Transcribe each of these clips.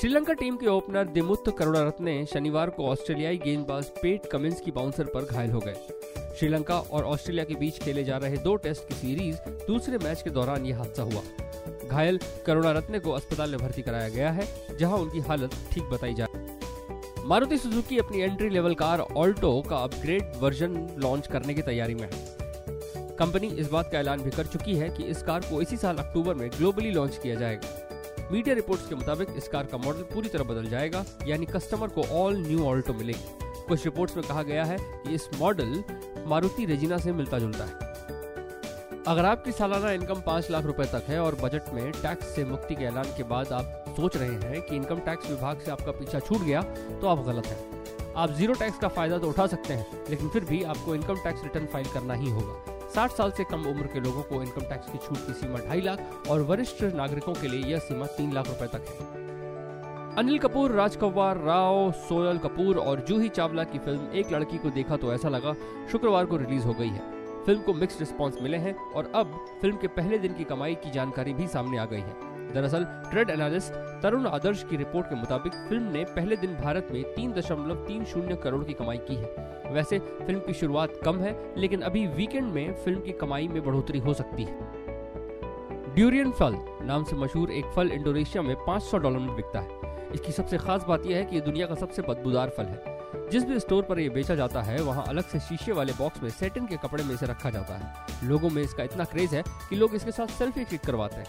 Sri Lanka team के opener Dimuth Karunaratne शनिवार को ऑस्ट्रेलियाई गेंदबाज पेट कमिंस की बाउंसर पर घायल हो गए। श्रीलंका और ऑस्ट्रेलिया के बीच खेले जा रहे दो टेस्ट की सीरीज़ दूसरे मैच के दौरान यह हादसा हुआ। घायल करुणारत्ने को अस्पताल में भर्ती कराया गया है, जहाँ उनकी हालत ठीक बताई जा मारुति सुजुकी अपनी एंट्री लेवल कार ऑल्टो का अपग्रेड वर्जन लॉन्च करने की तैयारी में है। कंपनी इस बात का ऐलान भी कर चुकी है कि इस कार को इसी साल अक्टूबर में ग्लोबली लॉन्च किया जाएगा। मीडिया रिपोर्ट्स के मुताबिक इस कार का मॉडल पूरी तरह बदल जाएगा, यानी कस्टमर को ऑल न्यू ऑल्टो मिलेगी। कुछ रिपोर्ट्स में कहा गया है कि इस मॉडल मारुति रेजिना से मिलता जुलता है। अगर आपकी सालाना इनकम पाँच लाख रुपए तक है और बजट में टैक्स से मुक्ति के ऐलान के बाद आप सोच रहे हैं कि इनकम टैक्स विभाग से आपका पीछा छूट गया तो आप गलत हैं। आप ज़ीरो टैक्स का फ़ायदा तो उठा सकते हैं, लेकिन फिर भी आपको इनकम टैक्स रिटर्न फ़ाइल करना ही होगा। साठ साल से कम उम्र के लोगों को इनकम टैक्स की छूट की सीमा ढाई लाख और वरिष्ठ नागरिकों के लिए यह सीमा तीन लाख रुपए तक है। अनिल कपूर, राज कव्वार, राव सोयल कपूर और जूही चावला की फ़िल्म एक लड़की को देखा तो ऐसा लगा शुक्रवार को रिलीज़ हो गई है। फ़िल्म को मिक्स रिस्पॉन्स मिले हैं और अब फ़िल्म के पहले दिन की कमाई की जानकारी भी सामने आ गई है। दरअसल, ट्रेड एनालिस्ट तरुण आदर्श की रिपोर्ट के मुताबिक फ़िल्म ने पहले दिन भारत में तीन दशमलव तीन शून्य करोड़ की कमाई की है। वैसे, फ़िल्म की शुरुआत कम है, लेकिन अभी वीकेंड में फ़िल्म की कमाई में बढ़ोतरी हो सकती है। ड्यूरियन फल नाम से मशहूर एक फल इंडोनेशिया में 500 डॉलर में बिकता है। इसकी सबसे खास बात यह है कि यह दुनिया का सबसे बदबूदार फल है। जिस भी स्टोर पर यह बेचा जाता है, वहाँ अलग से शीशे वाले बॉक्स में सेटिन के कपड़े में इसे रखा जाता है। लोगों में इसका इतना क्रेज है कि लोग इसके साथ सेल्फी क्लिक करवाते हैं।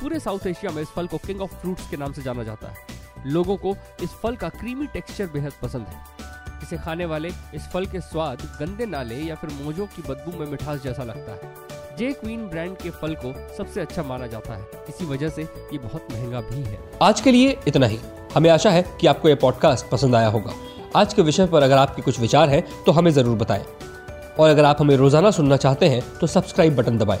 पूरे साउथ एशिया में इस फल को किंग ऑफ़ फ्रूट्स के नाम से जाना जाता है। लोगों को इस फल का क्रीमी टेक्सचर बेहद पसंद है। इसे खाने वाले इस फल के स्वाद, गंदे नाले या फिर मोजों की बदबू में मिठास जैसा लगता है। जे क्वीन ब्रांड के फल को सबसे अच्छा माना जाता है। इसी वजह से ये बहुत महँगा भी है। आज के लिए इतना ही। हमें आशा है कि आपको ये पॉडकास्ट पसंद आया होगा। आज के विषय पर अगर आपके कुछ विचार हैं तो हमें ज़रूर बताएँ। और अगर आप हमें रोज़ाना सुनना चाहते हैं तो सब्सक्राइब बटन दबाएँ।